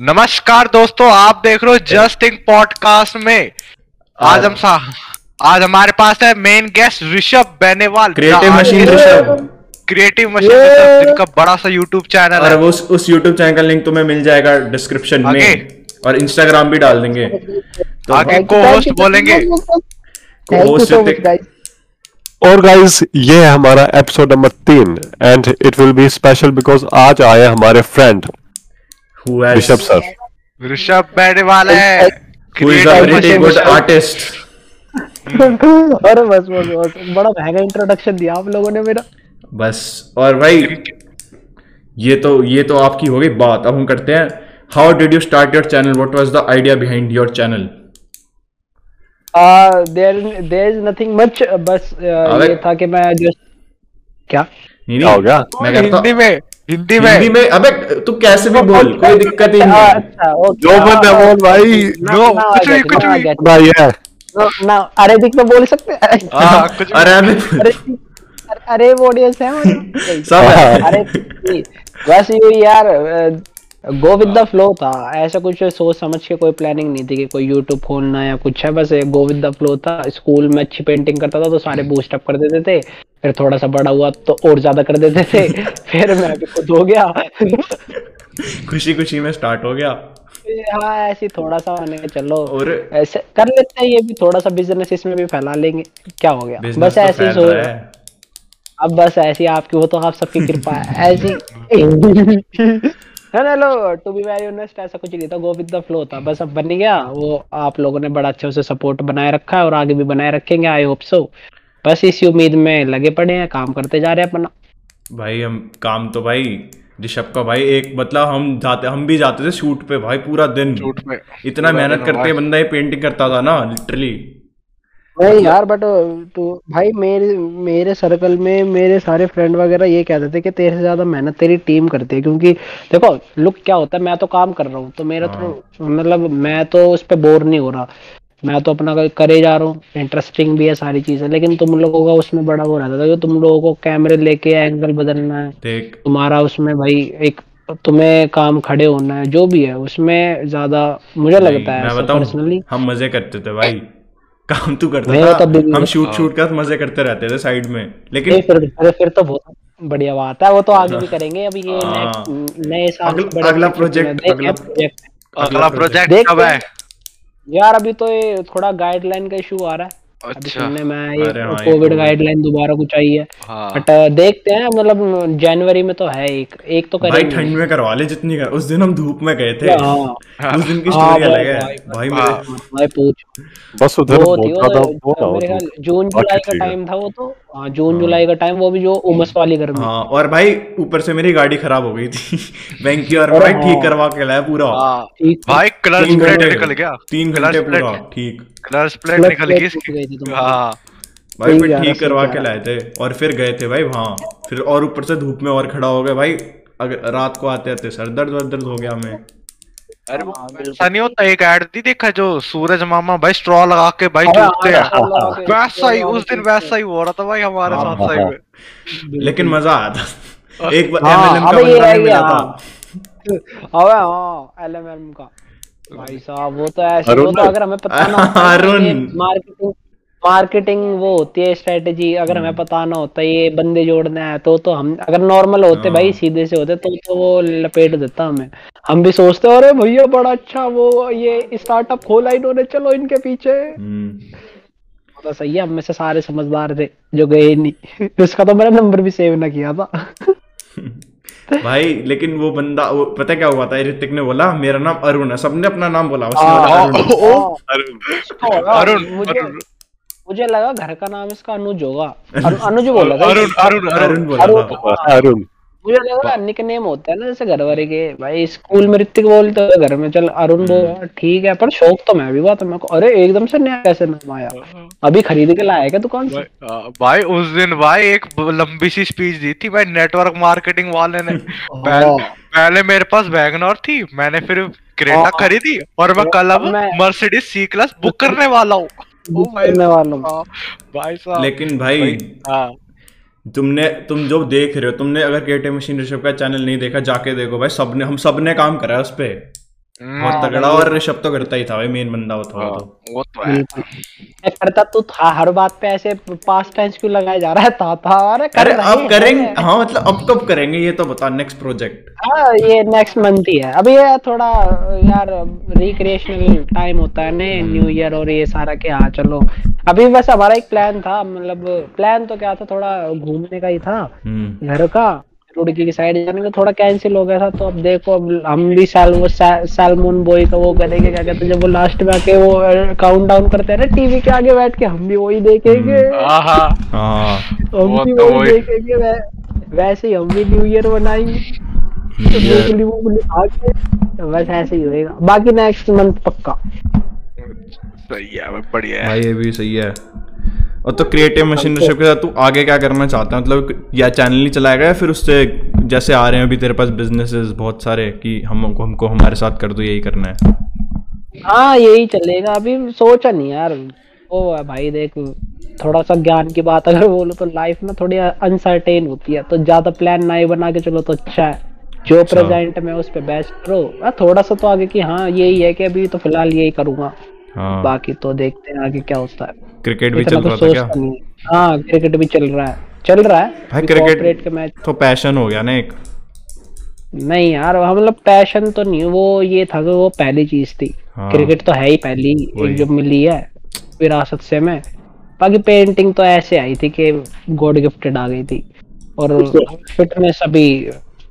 नमस्कार दोस्तों आप देख रहे हो जस्ट थिंक पॉडकास्ट में। आज हम सा आज हमारे पास है main guest Rishabh Benewal. Creative machine Rishabh. Creative machine Rishabh जिनका बड़ा सा यूट्यूब चैनल और है वो उस उस यूट्यूब चैनल का लिंक तुम्हें मिल जाएगा डिस्क्रिप्शन में। और इंस्टाग्राम भी डाल देंगे। तो आगे को होस्ट बोलेंगे। host ऋतिक। और गाइस ये है हमारा एपिसोड नंबर तीन and it will be special because आज आए हमारे friend who has Rishabh sir Rishabh Benewal है who is a Creative good artist? अरे बस बस बस। बड़ा महँगा इंट्रोडक्शन दिया आप लोगों ने मेरा। बस और भाई ये तो ये तो आपकी हो गई बात। अब हम करते हैं how did you start your channel what was the idea behind your channel there there is nothing much बस uh, ये था कि मैं जो क्या? नहीं क्या हो गया? मैं कहता हिंदी में हिंदी में। हिंदी में अबे तू कैसे भी बोल कोई दिक्कत ही नहीं। हाँ, अच्छा जो है बोल भाई। No, कुछ भी, कुछ भी। भाई है। ना अरेबिक में बोल सकते हैं? हाँ, कुछ अरे अरे अरे ऑडियंस है सब अरे बस यू यार गो विद द फ्लो था। ऐसा कुछ सोच समझ के कोई प्लानिंग नहीं थी कि कोई यूट्यूब खोलना या कुछ है। बस गो विद द फ्लो था। स्कूल में अच्छी पेंटिंग करता था तो सारे बूस्ट अप कर देते थे। फिर थोड़ा सा बड़ा हुआ तो और ज़्यादा कर देते थे। फिर मैं भी खुद हो गया। खुशी खुशी में स्टार्ट हो गया। हाँ ऐसे थोड़ा सा मैंने चलो और ऐसे कर लेते हैं ये भी थोड़ा सा बिज़नेस इसमें भी फैला लेंगे। क्या हो गया? बस तो ऐसे ही सो अब बस ऐसी आपकी वो तो आप सबकी कृपा है। ऐसी है। ना लो टू बी वेरी ऑनेस्ट ऐसा कुछ नहीं था। गो विद द फ्लो था। बस अब बन गया। वो आप लोगों ने बड़ा अच्छे से सपोर्ट बनाए रखा है और आगे भी बनाए रखेंगे आई होप सो बस इसी उम्मीद में लगे पड़े हैं काम करते जा रहे हैं अपना। भाई हम काम तो भाई ऋषभ का भाई एक मतलब हम जाते हम भी जाते थे शूट पे भाई पूरा दिन। शूट पे। इतना मेहनत करते बंदा ये पेंटिंग करता था ना लिटरली नहीं यार बट तो भाई मेरे मेरे सर्कल में मेरे सारे फ्रेंड वगैरह ये कहते थे कि तेरे से ज़्यादा मेहनत तेरी टीम करती है क्योंकि देखो लुक क्या होता है मैं तो काम कर रहा हूँ तो मेरा तो मतलब मैं तो उस पर बोर नहीं हो रहा। मैं तो अपना करे जा रहा हूँ। इंटरेस्टिंग भी है सारी चीज़ें लेकिन तुम लोगों का उसमें बड़ा वो रहता था कि तुम लोगों को कैमरे लेके एंगल बदलना है। तुम्हारा उसमें भाई एक तुम्हें काम खड़े होना है जो भी है उसमें ज़्यादा मुझे लगता है मैं पर्सनली हम मज़े करते थे भाई। काम तू करता था। तो हम शूट शूट कर मज़े करते रहते थे साइड में लेकिन फिर फिर फिर तो बहुत बढ़िया बात है वो तो आगे भी करेंगे अभी ये हाँ। नए साल अगला- बड़े अगला देखें अगला- प्रोजेक्ट कब है हैं। यार अभी तो ये थोड़ा गाइडलाइन का इशू आ रहा है। अच्छा। सुनने में ये अरे हाँ, कोविड तो- गाइडलाइन दोबारा कुछ आई है। बट हाँ देखते हैं मतलब जनवरी में तो है एक एक तो भाई ठंड में करवा ले जितनी कर उस दिन हम धूप में गए थे। हाँ। उस दिन की हाँ, स्टोरी अलग है। भाई, भाई हाँ। मेरे भाई पूछ। बस उधर बहुत ज़्यादा वो हो जून जुलाई का टाइम था वो तो। हाँ जून जुलाई का टाइम वो भी जो उमस वाली गर्मी। हाँ और भाई ऊपर से मेरी गाड़ी खराब हो गई थी। बैंक की और मैं भाई ठीक हाँ। करवा के लाया पूरा। हाँ भाई कलर तीन स्प्लेट निकल गया। तीन कलर घंटे स्प्लेट पूरा ठीक। कलर स्प्लेट निकल गई इसकी गई थी तुम्हारी। हाँ। भाई फिर ठीक करवा के लाए थे और फिर गए थे भाई वहाँ फिर और ऊपर से धूप में और खड़ा हो गए। भाई अगर रात को आते आते सर दर्द वर्द दर्द हो गया हमें। अरे वो सनी होता एक ऐड दी देखा जो सूरज मामा भाई स्ट्रॉ लगा के भाई चूकते जूते हाँ, हैं हाँ, हाँ, वैसा ही हाँ, उस दिन वैसा ही हो रहा था भाई हमारे हाँ, साथ साइड सही हाँ। में। लेकिन मज़ा आया था। एक बार एमएलएम का बंदा नहीं मिला हाँ। था। अबे हाँ एलएमएम का। भाई साहब वो तो ऐसे वो तो अगर हमें पता ना अरुण। मार्केटिंग मार्केटिंग वो होती है स्ट्रेटेजी अगर हम्म। हमें पता ना होता ये बंदे जोड़ने हैं तो तो हम अगर नॉर्मल होते भाई हाँ। सीधे से होते तो तो वो लपेट देता हमें। हम भी सोचते अरे भैया बड़ा अच्छा वो ये स्टार्टअप खोला इन्होंने चलो इनके पीछे। हम्म। तो सही है हम में से सारे समझदार थे जो गए ही नहीं। उसका तो मैंने नंबर भी सेव ना किया था। भाई लेकिन वो बंदा वो पता क्या हुआ था? ऋतिक ने बोला मेरा नाम अरुण है। सबने अपना नाम बोला उसने हाँ, बोला अरुण। हाँ, अरुण। अरुण। मुझे लगा घर का नाम इसका अनुज होगा। अनुज बोला अरुण अरुण अरुण अरुण बोला अरुण। मुझे लगा निक नेम होता है ना जैसे घर वाले के। भाई स्कूल में ऋतिक बोलते हो घर में चल अरुण बोल ठीक है पर शौक तो मैं भी हुआ था मेरे को अरे एकदम से नया कैसे नाम आया? अभी खरीद के लाया क्या दुकान से? भाई हाँ, उस दिन भाई एक लंबी सी स्पीच दी थी भाई नेटवर्क मार्केटिंग वाले ने। पहले, पहले मेरे पास वैगनर थी मैंने फिर क्रेटा हाँ। खरीदी और मैं कल अब मर्सिडीज सी क्लास बुक करने वाला हूँ। हूँ। भाई साहब। लेकिन भाई हाँ। तुमने तुम जो देख रहे हो तुमने अगर केटे मशीन ऋषभ का चैनल नहीं देखा जाके देखो भाई सबने हम सबने काम करा है उस पे। बहुत तगड़ा और ऋषभ तो करता ही था भाई मेन बंदा वो था वो तो। वो तो है। करता तू था हर बात पे ऐसे पास टेंस क्यों लगाया जा रहा है? था था अरे कर अरे अब करेंगे कर हाँ मतलब अब कब करेंगे ये तो बता नेक्स्ट प्रोजेक्ट हाँ ये नेक्स्ट मंथ ही है। अभी ये थोड़ा यार रिक्रिएशनल टाइम होता है ना न्यू ईयर और ये सारा के हाँ चलो। अभी बस हमारा एक प्लान था मतलब प्लान तो क्या था थोड़ा घूमने का ही था हम्म। घर का। रुड़की की साइड जाने का थोड़ा कैंसिल हो गया था तो अब देखो अब हम भी साल वो सैलमोन बॉय का वो करेंगे क्या कहते हैं जब वो लास्ट में आके वो काउंट डाउन करते हैं ना टीवी के आगे बैठ के हम भी वही देखेंगे। हाँ। हम भी तो वही। देखेंगे वै- वैसे ही हम भी न्यू ईयर बनाएँगे तो तो बस ऐसे ही होएगा। बाकी नेक्स्ट मंथ पक्का। सही है बढ़िया है। भाई ये भी सही है। और तो क्रिएटिव मशीन के साथ तू आगे क्या करना चाहता है? मतलब या चैनल ही चलाएगा या फिर उससे जैसे आ रहे हैं अभी तेरे पास बिजनेसेस बहुत सारे कि हमको हमको हमारे साथ कर दो यही करना है? हाँ यही चलेगा। अभी सोचा नहीं यार। है भाई देख थोड़ा सा ज्ञान की बात अगर बोलो तो लाइफ में थोड़ी अनसर्टेन होती है। तो ज़्यादा प्लान ना ही बना के चलो तो अच्छा है। जो अच्छा। प्रेजेंट में उस पर बेस्ट करो हाँ, थोड़ा सा तो आगे की हाँ यही है कि अभी तो फ़िलहाल यही करूँगा। हाँ। बाकी तो देखते हैं आगे क्या होता है। क्रिकेट भी चल तो रहा था क्या? है। क्रिकेट भी चल रहा है। चल रहा है भाई क्रिकेट के मैच तो पैशन हो गया ना एक। नहीं यार मतलब पैशन तो नहीं वो ये था कि वो पहली चीज़ थी। हाँ। क्रिकेट तो है ही पहली एक जो मिली है विरासत से मैं। बाकी पेंटिंग तो ऐसे आई थी कि गॉड गिफ्टेड आ गई थी। और फिटनेस अभी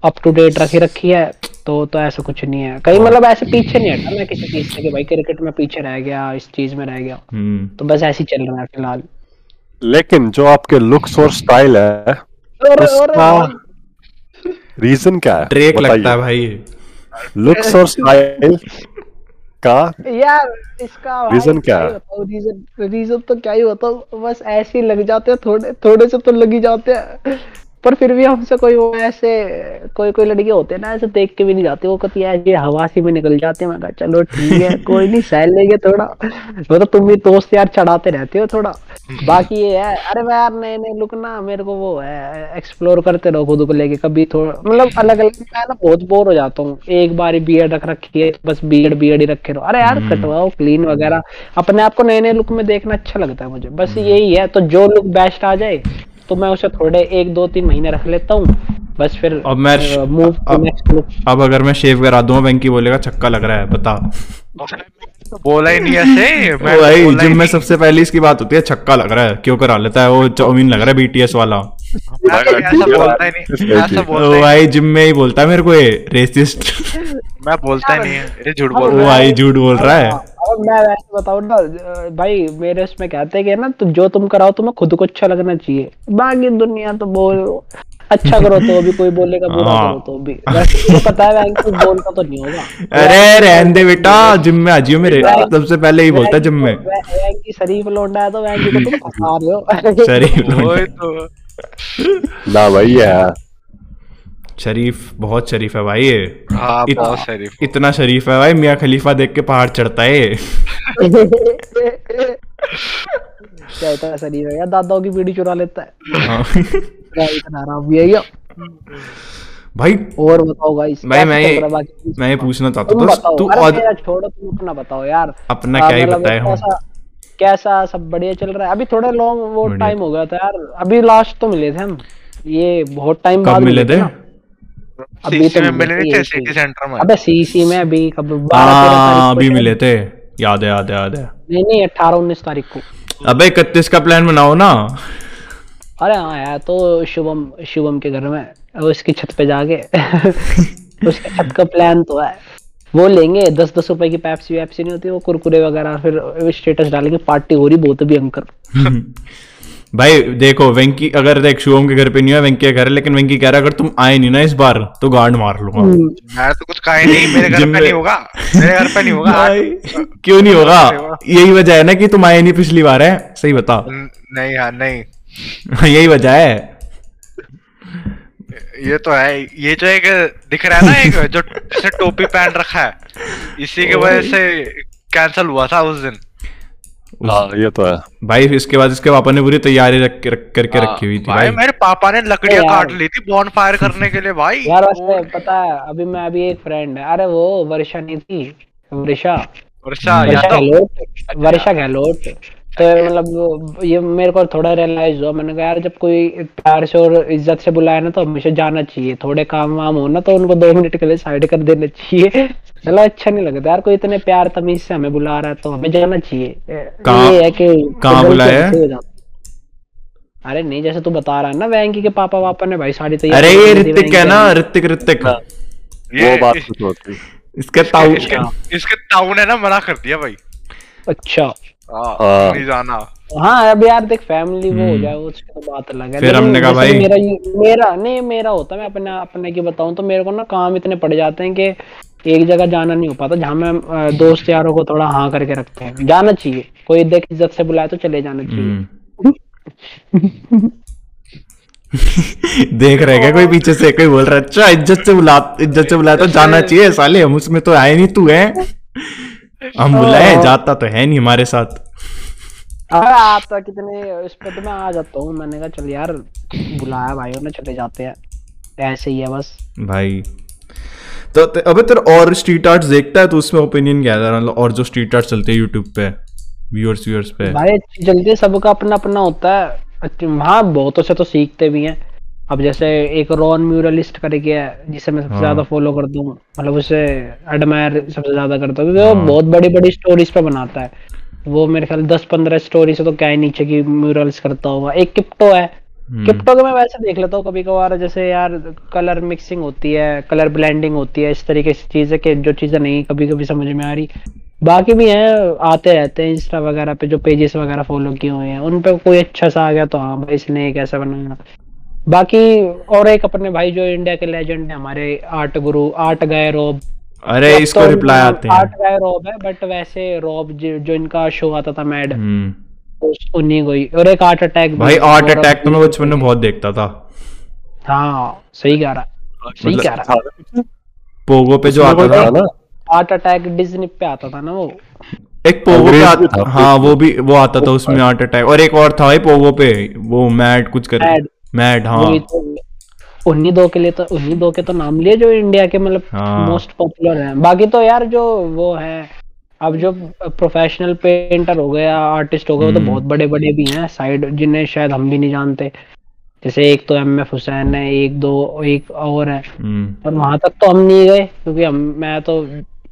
अप टू डेट रखी रखी है। तो तो ऐसा कुछ नहीं है। कहीं मतलब ऐसे पीछे नहीं हटा मैं किसी चीज़ से कि भाई क्रिकेट में पीछे रह गया इस चीज़ में रह गया। हम्म। तो बस ऐसे ही चल रहा है फ़िलहाल। लेकिन जो आपके लुक्स और स्टाइल है और, उसका रीजन क्या है? ट्रेक लगता है भाई। लुक्स और स्टाइल का यार इसका Reason क्या है? रीजन रीजन तो क्या ही होता बस ऐसे ही लग जाते हैं थोड़े थोड़े से तो लग ही जाते हैं। पर फिर भी हमसे कोई वो ऐसे कोई कोई लड़के होते हैं ना ऐसे देख के भी नहीं जाते वो कहती है ऐसे हवा सी में निकल जाते हैं। मैं कहा चलो ठीक है कोई नहीं सह लेंगे थोड़ा। वो तो तुम भी दोस्त यार चढ़ाते रहते हो थोड़ा। बाकी ये है अरे मैं यार नए नए लुक ना मेरे को वो है एक्सप्लोर करते रहो खुद को लेके कभी थोड़ा मतलब अलग अलग मैं ना बहुत बोर हो जाता हूँ। एक बार बियर्ड रख रखी है बस बियर्ड बियर्ड ही रखे रहो। अरे यार कटवाओ क्लीन वगैरह। अपने आप को नए नए लुक में देखना अच्छा लगता है मुझे। बस यही है तो जो लुक बेस्ट आ जाए तो मैं उसे थोड़े एक दो तीन महीने रख लेता हूँ। बस फिर अब मैं मूव अब- नेक्स्ट अब अगर मैं शेव करा दूँ वेंकी बोलेगा छक्का लग रहा है बता। बोला ही नहीं ऐसे। मैं भाई जिम में सबसे पहले इसकी बात होती है छक्का लग रहा है क्यों करा लेता है? वो चाउमीन लग रहा है बीटीएस वाला। ऐसा ऐसा बोलता ही नहीं। ऐसा बोलता ही भाई जिम में ही बोलता है मेरे को ये रेसिस्ट। मैं बोलता ही नहीं है झूठ बोल रहा है। भाई झूठ बोल रहा है। अब मैं वैसे बताऊँ ना भाई मेरे उसमें कहते हैं ना तो जो तुम कराओ तुम्हें खुद को अच्छा लगना चाहिए। बाकी दुनिया तो बोल अच्छा करो तो भी कोई बोलेगा बुरा हाँ। करो तो भी। वैसे तुमको पता है बैंक कुछ बोलता तो नहीं होगा। अरे रहने दे बेटा जिम में आ जियो मेरे सबसे पहले ही बोलता जिम में। वैंक की शरीफ लौंडा है तो वैंक को तुम फंसा रहे हो। शरीफ वही तो। ना भाई ये है। शरीफ बहुत शरीफ है भाई ये। हाँ इत- बहुत शरीफ। इतना शरीफ है भाई मियाँ खलीफा देख के पहाड़ चढ़ता है क्या इतना शरीफ है यार? दादाओं की बीड़ी चुरा लेता है। हाँ। इतना आराम भी है। भाई और बताओ गाइस भाई मैं ये मैं ये पूछना चाहता हूँ तू मेरा छोड़ो तुम अपना बताओ यार। अपना क्या ही मतलब बताए हम। कैसा सब बढ़िया चल रहा है? अभी थोड़ा लॉन्ग वो टाइम हो गया था यार। अभी लास्ट तो मिले थे हम। ये बहुत टाइम बाद मिले थे। अभी तो में मिले नहीं थे सिटी सेंटर में। अबे सीसी में अभी कब बारह तेरह हाँ अभी मिले थे। याद है याद है याद है। नहीं नहीं अठारह उन्नीस तारीख को। अबे इकतीस का प्लान बनाओ ना। अरे हाँ यार तो शुभम शुभम के घर में उसकी छत पे जाके। उसके छत का प्लान तो है। वो लेंगे दस दस रुपए की पैप्सी वैप्सी नहीं होती वो कुरकुरे वगैरह फिर स्टेटस डालेंगे पार्टी हो रही बहुत भी अंकर भाई देखो वेंकी अगर देख शुभम के घर पे नहीं है वेंकी के घर है लेकिन वेंकी कह रहा है अगर तुम आए नहीं ना इस बार तो गार्ड मार लूँगा। मैं तो कुछ कहा ही नहीं मेरे घर पे नहीं होगा मेरे घर पे नहीं होगा क्यों नहीं होगा? यही वजह है ना कि तुम आए नहीं पिछली बार है? सही बता। नहीं यार नहीं। यही वजह है। ये तो है ये जो एक दिख रहा है ना एक जो टोपी पहन रखा है इसी की वजह से कैंसिल हुआ था उस दिन। हाँ ये तो है। भाई इसके बाद इसके पापा ने पूरी तैयारी रख, रख करके रखी हुई थी हाँ, भाई भाई। मेरे पापा ने लकड़ियाँ काट ली थी बॉन फायर करने के लिए भाई। यार वैसे पता है अभी मैं अभी एक फ्रेंड है। अरे वो वर्षा नहीं थी वर्षा वर्षा वर्षा यादव। गहलोत वर्षा गहलोत। तो मतलब ये मेरे को थोड़ा रियलाइज़ हुआ। मैंने कहा यार जब कोई प्यार से और इज़्ज़त से बुलाए ना तो हमेशा जाना चाहिए। थोड़े काम वाम हो ना तो उनको दो मिनट के लिए साइड कर देना चाहिए। चलो अच्छा नहीं लगता। यार कोई इतने प्यार तमीज से हमें बुला रहा है तो हमें जाना चाहिए। ये है कि कहाँ बुलाया है? हो है। अरे नहीं जैसे तू बता रहा है ना वैंकी के पापा वापा ने भाई साड़ी तैयार अरे ये ऋतिक है ना ऋतिक ऋतिक। वो बात कुछ होती। इसके ताऊ इसके ताऊ ने ना मना कर दिया भाई। अच्छा। हाँ, हाँ। नहीं जाना। हाँ अब यार देख फैमिली वो हो हम्म। जाए उसकी तो बात अलग है। फिर हमने कहा भाई- मेरा मेरा नहीं मेरा होता मैं अपने अपने की बताऊँ तो मेरे को ना काम इतने पड़ जाते हैं कि एक जगह जाना नहीं हो पाता जहाँ मैं दोस्त यारों को थोड़ा हाँ करके रखते हैं। जाना चाहिए। कोई देख इज़्ज़त से बुलाए तो चले जाना चाहिए। हम्म। देख रहे क्या? कोई पीछे से कोई बोल रहा है अच्छा इज़्ज़त से बुला इज़्ज़त से बुलाया तो जाना चाहिए साले हम उसमें तो आए नहीं तू है? हम बुलाए जाता तो है नहीं हमारे साथ। अरे आता कितने इस पे तो मैं आ जाता हूँ। मैंने कहा चल यार बुलाया भाइयों ने चले जाते हैं। ऐसे ही है बस। भाई तो ते- अबे तेरा और स्ट्रीट आर्ट्स देखता है तो? उसमें ओपिनियन क्या है? मतलब और जो स्ट्रीट आर्ट चलते हैं यूट्यूब पे व्यूअर्स व्यूअर्स पे। भाई चलती सबका अपना अपना होता है। अच्छी- हाँ बहुतों से तो सीखते भी हैं। अब जैसे एक रॉन म्यूरलिस्ट करके है जिसे मैं सबसे हाँ। ज़्यादा फॉलो करता हूँ मतलब उसे एडमायर सबसे ज़्यादा करता हूँ क्योंकि वो हाँ। बहुत बड़ी बड़ी स्टोरीज पे बनाता है। वो मेरे ख्याल दस पंद्रह स्टोरी से तो क्या ही नीचे की म्यूरल्स करता होगा। एक किप्टो है। हम्म, क्रिप्टो को मैं वैसे देख लेता हूँ कभी कभार जैसे यार कलर मिक्सिंग होती है कलर ब्लेंडिंग होती है इस तरीके से चीज़ें कि जो चीज़ें नहीं कभी कभी समझ में आ रही। बाकी भी हैं आते रहते हैं इंस्टा वगैरह पे जो पेजेस वगैरह फॉलो किए हुए हैं उन पे कोई अच्छा सा आ गया तो हाँ भाई इसने एक ऐसा बनाया। बाकी और एक अपने भाई जो इंडिया के लेजेंड है हमारे आर्ट गुरु आर्ट गए रोब। अरे अब इसको तो रिप्लाई आते हैं। आर्ट गए रोब है बट वैसे रोब जो, इनका शो आता था मैड हम्म, उन्हीं को ही और एक आर्ट अटैक भाई आर्ट अटैक तो मैं बचपन में बहुत देखता था। हाँ सही कह रहा सही मतलब- कह रहा। पोगो पे जो आता था। ना? आर्ट अटैक डिज्नी पे आता था ना वो। एक पोगो पे आता था। हाँ वो भी वो आता था उसमें आर्ट अटैक और एक और था भाई पोगो पे वो मैड कुछ कर। मैड हाँ। तो। उन्हीं दो के लिए तो उन्हीं दो के तो नाम लिए जो इंडिया के मतलब हाँ। मोस्ट पॉपुलर हैं। बाकी तो यार जो वो है अब जो प्रोफेशनल पेंटर हो गया आर्टिस्ट हो गए तो हम्म। बहुत बड़े बड़े भी हैं। साइड जिन्हें शायद हम भी नहीं जानते। जैसे एक तो एम एफ़ हुसैन है एक दो एक और है। हम्म, और वहाँ तक तो हम नहीं गए क्योंकि हम मैं तो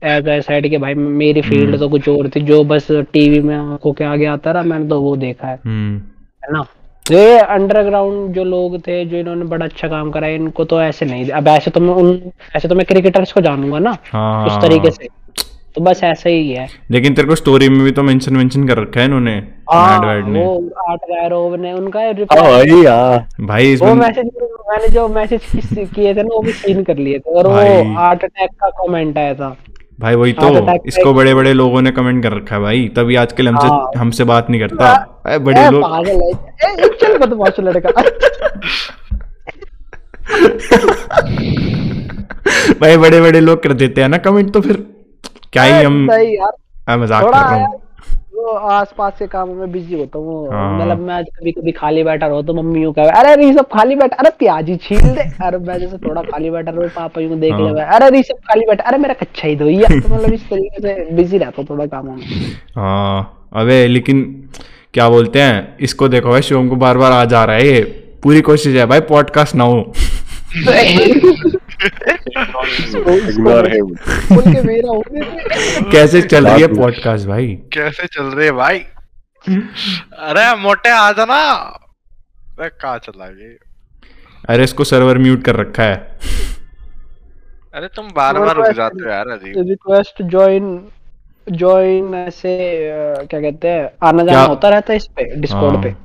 साइड के भाई मेरी फ़ील्ड तो कुछ और थी जो बस टीवी में आँखों के आगे आता रहा मैंने तो वो देखा है। हम्म, है ना? ये अंडरग्राउंड जो लोग थे जो इन्होंने बड़ा अच्छा काम करा है इनको तो ऐसे नहीं अब ऐसे तो मैं उन ऐसे तो मैं क्रिकेटर्स को जानूँगा ना हाँ उस तरीके से। तो बस ऐसा ही है। लेकिन तेरे को स्टोरी में भी तो मेंशन मेंशन कर रखा है इन्होंने मैड हाँ ने। वो आर्ट गायरोव ने उनका हाँ भाई वो मैसेज मैंने जो मैसेज किए थे ना वो भी सीन कर लिए थे। और वो आर्ट अटैक का कमेंट आया था। भाई वही तो इसको बड़े बड़े लोगों ने कमेंट कर रखा है भाई तभी आजकल हमसे हाँ। हमसे बात नहीं करता। अरे बड़े ए, लोग पागल है। ए, चल बदमाश लड़का। भाई बड़े बड़े लोग कर देते हैं ना कमेंट तो फिर। क्या ही हम मज़ाक कर रहा हूँ। वो आसपास के कामों में बिज़ी होता हूँ। हाँ। मतलब मैं कभी कभी खाली बैठा रहो तो मम्मी यूँ कहे अरे ऋषभ खाली बैठा अरे प्याज ही छील दे। अरे मैं जैसे थोड़ा खाली बैठा रहो पापा यूँ देख हाँ। ले अरे ऋषभ खाली बैठा अरे मेरा कच्चा ही धोइया तो मतलब इस तरीके से बिज़ी रहता हूँ थोड़ा कामों में। हाँ अबे लेकिन क्या बोलते हैं इसको देखो भाई शिवम को बार बार आ जा रहा है ये। पूरी कोशिश है भाई पॉडकास्ट ना हो। इग्नोर हिम बोल मेरा होने कैसे चल रही है पॉडकास्ट भाई? कैसे चल रहे हैं भाई? अरे मोटे आ जाना। अरे कहाँ चला ये अरे इसको सर्वर म्यूट कर रखा है। अरे तुम बार बार रुक जाते हो यार अजीब। रिक्वेस्ट ज्वाइन ज्वाइन ऐसे क्या कहते हैं आना जाना होता रहता है इस पे डिस्कॉर्ड हाँ। पे।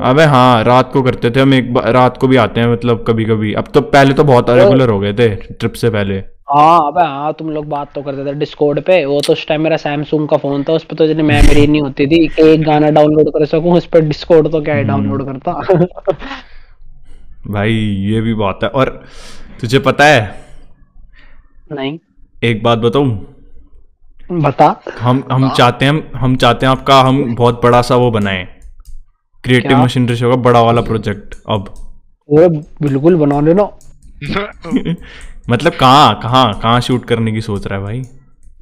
अबे हाँ रात को करते थे हम एक बार रात को भी आते हैं मतलब कभी कभी अब तो पहले तो बहुत रेगुलर हो गए थे ट्रिप से पहले। हाँ अबे हाँ तुम लोग बात तो करते थे डिस्कॉर्ड पे। वो तो उस टाइम मेरा सैमसंग का फ़ोन था उस पे तो इतनी मेमोरी नहीं होती थी कि एक गाना डाउनलोड कर सकूँ उस पे डिस्कॉर्ड तो क्या है डाउनलोड करता। भाई ये भी बात है। और तुझे पता है? नहीं। एक बात बताऊँ? बता। हम हम चाहते हैं हम चाहते हैं आपका हम बहुत बड़ा सा वो बनाए। क्रिएटिव क्या? मशीनरी शो का बड़ा वाला प्रोजेक्ट अब। वो बिल्कुल बना लेना मतलब कहाँ कहाँ कहाँ शूट करने की सोच रहा है भाई?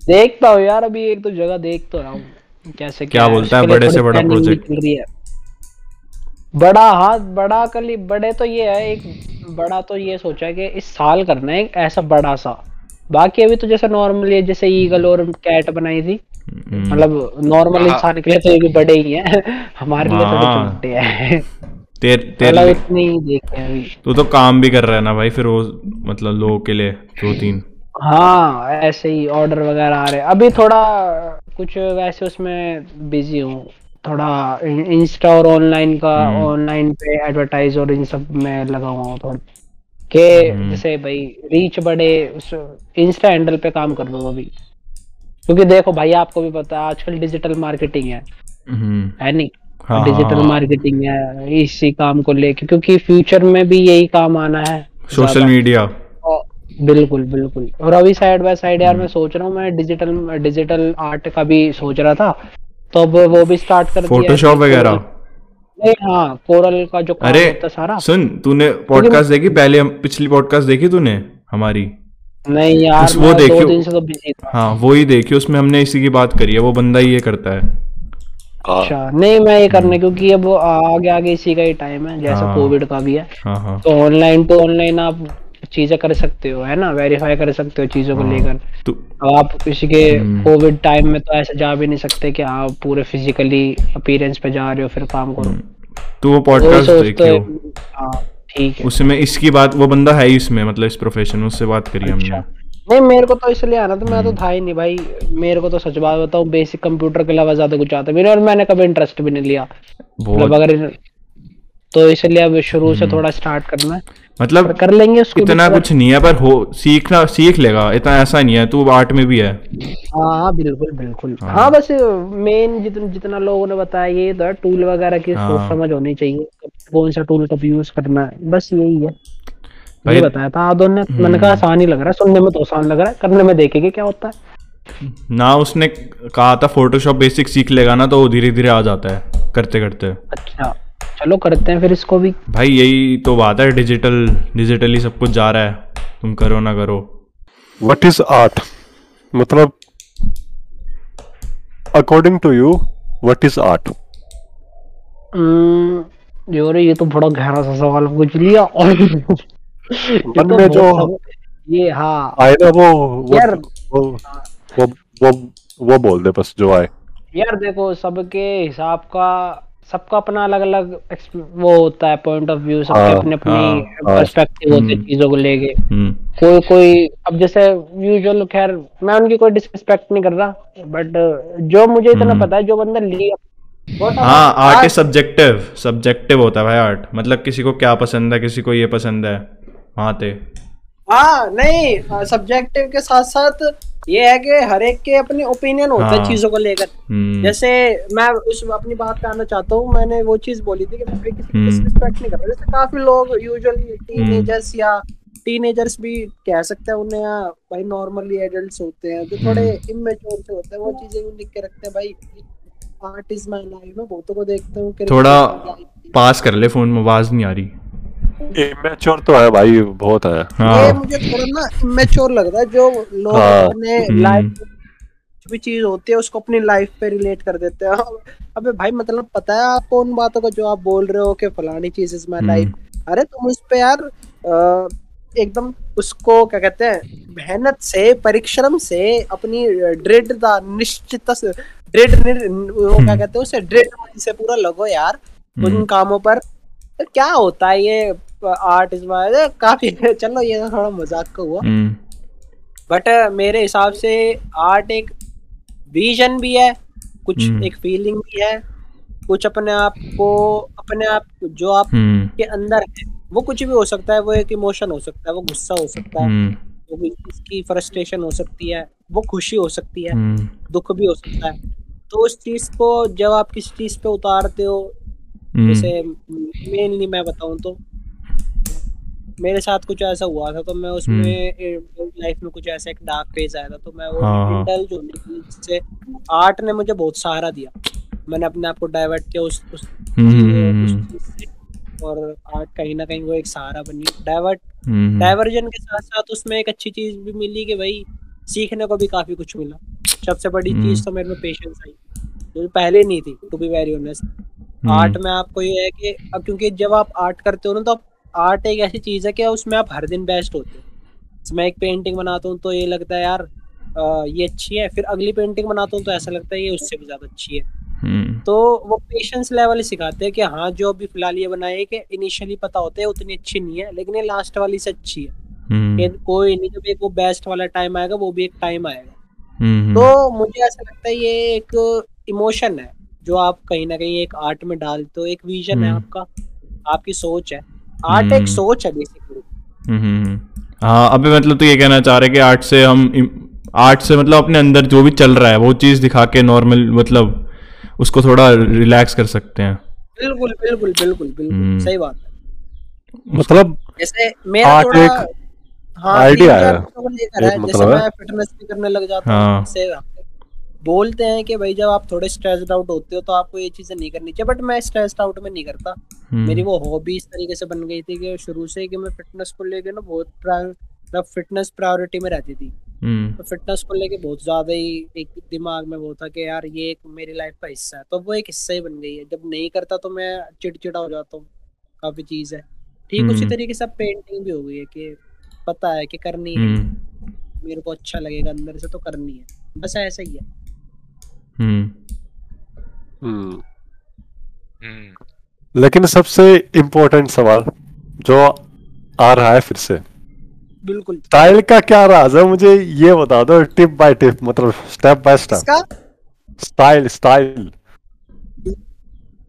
देखता हूँ यार अभी एक तो जगह देख तो रहा हूँ कैसे क्या है, बोलता है बड़े से बड़ा है। बड़ा हाँ बड़ा कली बड़े तो ये है एक बड़ा तो ये सोचा कि इस साल करना है एक ऐसा बड़ा सा। बाकी अभी तो जैसे नॉर्मली जैसे ईगल और कैट बनाई थी मतलब नॉर्मल हाँ। इंसान के लिए तो ये भी बड़े ही हैं। हमारे लिए थोड़े हाँ। छोटे हैं। तेर मतलब तेरे इतने ही देखे अभी। तू तो काम भी कर रहा है ना भाई फिर वो मतलब लोगों के लिए दो तीन हाँ ऐसे ही ऑर्डर वगैरह आ रहे अभी थोड़ा कुछ वैसे उसमें बिज़ी हूँ। थोड़ा इंस्टा और ऑनलाइन का हम्म। ऑनलाइन पे एडवर्टाइज और इन सब में लगा हुआ हूँ थोड़ा। के हम्म। जैसे भाई रीच बढ़े उस इंस्टा हैंडल पे काम कर रहा हूँ अभी। क्योंकि देखो भाई आपको भी पता है आजकल डिजिटल मार्केटिंग है। हम्म, है नहीं? हाँ, डिजिटल हाँ। मार्केटिंग है इसी काम को लेके क्योंकि फ्यूचर में भी यही काम आना है। सोशल। मीडिया बिल्कुल बिल्कुल। और अभी साइड बाय साइड हम्म। यार मैं सोच रहा हूँ मैं डिजिटल डिजिटल आर्ट का भी सोच रहा था तो अब वो भी स्टार्ट कर दिया है फोटोशॉप वगैरह। हाँ कोरल का जो अरे सारा। सुन तूने पॉडकास्ट देखी? पहले हम पिछली पॉडकास्ट देखी तूने? हमारी। नहीं यार उस- वो देखियो। दिन से तो बिज़ी था। हाँ वो ही देखी उसमें हमने इसी की बात करी है वो बंदा ही ये करता है। हाँ। अच्छा नहीं मैं ये करने क्योंकि अब आगे आगे इसी का ही टाइम है जैसा हाँ। कोविड का भी है। हाँ हाँ। तो ऑनलाइन तो ऑनलाइन आप चीज़ें कर सकते हो है ना? वेरीफाई कर सकते हो चीज़ों को हाँ। लेकर। तू अब आप किसी के हम्म। कोविड टाइम में तो ऐसे जा भी नहीं सकते कि आप पूरे फिजिकली अपीयरेंस पे जा रहे हो फिर काम करो। तू वो पॉडकास्ट देखियो। हो हाँ। ठीक है। उसमें इसकी बात वो बंदा है इसमें मतलब इस प्रोफेशन में उससे बात करी हमने। अच्छा। नहीं मेरे को तो इसलिए आना था मैं हम्म। तो था ही नहीं भाई। मेरे को तो सच बात बताऊँ बेसिक कंप्यूटर के अलावा ज़्यादा कुछ आता भी नहीं और मैंने कभी इंटरेस्ट भी नहीं लिया। मतलब अगर तो इसलिए अब शुरू से थोड़ा स्टार्ट करना है। मतलब कर लेंगे उसको इतना कुछ नहीं है पर हो सीखना सीख लेगा। इतना ऐसा नहीं है तू आर्ट में भी है। हाँ बिल्कुल बिल्कुल। हाँ। हाँ बस मेन जितना जितना लोगों ने बताया ये तो टूल वगैरह की हाँ। सोच समझ होनी चाहिए। कौन सा टूल कब यूज़ करना है? बस यही है। ये बताया था आदों ने। मैंने कहा आसान ही लग रहा है सुनने में तो आसान लग रहा है। करने में देखेंगे क्या होता है। ना उसने कहा था फोटोशॉप बेसिक सीख लेगा ना तो धीरे धीरे आ जाता है करते करते अच्छा। चलो करते हैं फिर इसको भी। भाई यही तो बात है डिजिटल डिजिटली सब कुछ जा रहा है। तुम करो ना करो। व्हाट इज़ आर्ट मतलब according to you what is art जो रे ये तो बड़ा गहरा सा सवाल पूछ लिया और ये तो मन में जो ये हाँ। आए ना वो वो यार। वो वो वो, वो बोल दे बस जो आए। यार देखो सबके हिसाब का सबका अपना अलग अलग वो होता है पॉइंट ऑफ़ व्यू सबके अपने अपनी। पर्सपेक्टिव होते हैं हम्म। चीज़ों को लेके हम्म कोई कोई अब जैसे यूजुअल खैर मैं उनकी कोई डिसरिस्पेक्ट नहीं कर रहा बट जो मुझे इतना हम्म। पता है जो बंदा लिया हाँ आर्ट इज़ सब्जेक्टिव सब्जेक्टिव होता है भाई आर्ट मतलब किसी को क्या पसंद है किसी को ये पसंद है वहाँ थे हाँ नहीं सब्जेक्टिव के साथ साथ ये है कि हर एक के अपने ओपिनियन होता है हाँ। चीज़ों को लेकर हम्म, जैसे मैं उस अपनी बात करना चाहता हूँ मैंने वो चीज़ बोली थी कि मैं किसी की हम्म। डिसरिस्पेक्ट नहीं कर रहा जैसे काफ़ी लोग यूजुअली टीनेजर्स या टीनेजर्स भी कह सकते हैं उन्हें भाई नॉर्मली एडल्ट्स होते हैं जो थोड़े हम्म। इमेच्योर से होते हैं वो चीज़ें भी लिख के रखते हैं भाई आर्ट इज़ माय लाइफ मैं बहुतों को देखता हूँ थोड़ा। पास कर ले फ़ोन में आवाज़ नहीं आ रही इमेच्योर तो है भाई बहुत है हाँ। ये मुझे थोड़ा ना इमेच्योर लगता है जो लोग हाँ। अपने हम्म। लाइफ भी चीज़ होती है उसको अपनी लाइफ पे रिलेट कर देते हैं अबे भाई मतलब पता है आपको उन बातों को जो आप बोल रहे हो कि फलानी चीज़ इज़ माय हम्म। लाइफ अरे तुम उस पे यार एकदम उसको क्या कहते हैं मेहनत से परिश्रम से अपनी दृढ़ता निश्चित दृढ़ वो क्या कहते हैं उसे दृढ़ से पूरा लगो यार उन हम्म, कामों पर तो क्या होता है ये आर्ट इस बार काफ़ी चलो ये तो थोड़ा मज़ाक का हुआ। हम्म, बट मेरे हिसाब से आर्ट एक विजन भी है कुछ हम्म। एक फीलिंग भी है कुछ अपने आप को अपने आप जो आप हम्म, के अंदर है वो कुछ भी हो सकता है वो एक इमोशन हो सकता है वो गुस्सा हो सकता है हम्म, वो भी इसकी फ्रस्ट्रेशन हो सकती है वो खुशी हो सकती है हम्म, दुख भी हो सकता है। तो उस चीज़ को जब आप किसी चीज़ पे उतारते हो हम्म, जैसे मेनली मैं बताऊँ तो मेरे साथ कुछ ऐसा हुआ था तो मैं उसमें लाइफ में कुछ ऐसा एक डार्क फ़ेज़ आया था तो मैं वो हाँ, हाँ। इंडल्ज होने के लिए जिससे आर्ट ने मुझे बहुत सहारा दिया। मैंने अपने आप को डाइवर्ट किया उस उस हम्म, हम्म, उस हम्म, से और आर्ट कहीं ना कहीं वो एक सहारा बनी। डाइवर्ट हम्म, डाइवर्जन के साथ साथ उसमें एक अच्छी चीज़ भी मिली कि भाई सीखने को भी काफ़ी कुछ मिला। सबसे बड़ी हम्म। चीज़ तो मेरे में पेशेंस आई जो पहले नहीं थी to be very honest hmm, art में आपको ये है कि अब क्योंकि जब आप आर्ट करते हो ना तो आर्ट एक ऐसी चीज़ है कि उसमें आप हर दिन बेस्ट होते हो। मैं एक पेंटिंग बनाता हूँ तो ये लगता है यार अ, ये अच्छी है। फिर अगली पेंटिंग बनाता हूँ तो ऐसा लगता है ये उससे भी ज़्यादा अच्छी है। हम्म, तो वो पेशेंस लेवल ही सिखाते हैं कि हाँ जो अभी फ़िलहाल ये बनाए कि इनिशियली पता होता है उतनी अच्छी नहीं है लेकिन ये लास्ट वाली से अच्छी है। हम्म, कोई नहीं जब एक वो बेस्ट वाला टाइम आएगा वो भी एक टाइम आएगा। हम्म, तो मुझे ऐसा लगता है ये एक इमोशन है जो आप कहीं ना कहीं एक आर्ट में डालते हो एक विजन है। आपका आपकी सोच है। आर्ट एक हम्म। सोच है बेसिकली हम्म, हम्म, हम्म। हाँ अभी मतलब तो ये कहना चाह रहे कि आर्ट से हम आर्ट से मतलब अपने अंदर जो भी चल रहा है वो चीज़ दिखा के नॉर्मल मतलब उसको थोड़ा रिलैक्स कर सकते हैं बिल्कुल बिल्कुल बिल्कुल बिल्कुल हम्म। सही बात है मतलब जैसे मेरा आर्ट थोड़ा एक हाँ चार है। चीज़ों एक जैसे मतलब है। मैं फिटनेस भी करने लग जाता हाँ। बोलते हैं कि भाई जब आप थोड़े स्ट्रेस्ड आउट होते हो तो आपको ये चीज़ें नहीं करनी चाहिए। बट मैं स्ट्रेस्ड आउट में नहीं करता। हम्म, मेरी वो हॉबी इस तरीके से बन गई थी कि शुरू से कि मैं फिटनेस को लेके ना बहुत मतलब फिटनेस प्रायोरिटी में रहती थी। हम्म, तो फिटनेस को लेके बहुत ज़्यादा ही एक दिमाग में वो था कि यार ये एक मेरी लाइफ का हिस्सा है। तो वो एक हिस्सा ही बन गई है। जब नहीं करता तो मैं चिड़चिड़ा हो जाता हूँ। काफ़ी चीज़ है। ठीक उसी हम्म। तरीके से पेंटिंग भी हो गई है कि पता है कि करनी है। मेरे को अच्छा लगेगा अंदर से तो करनी है। बस ऐसा ही है। लेकिन सबसे इम्पोर्टेंट सवाल जो आ रहा है फिर से। बिल्कुल। स्टाइल का क्या राज है? मुझे ये बता दो टिप बाय टिप मतलब step by step style style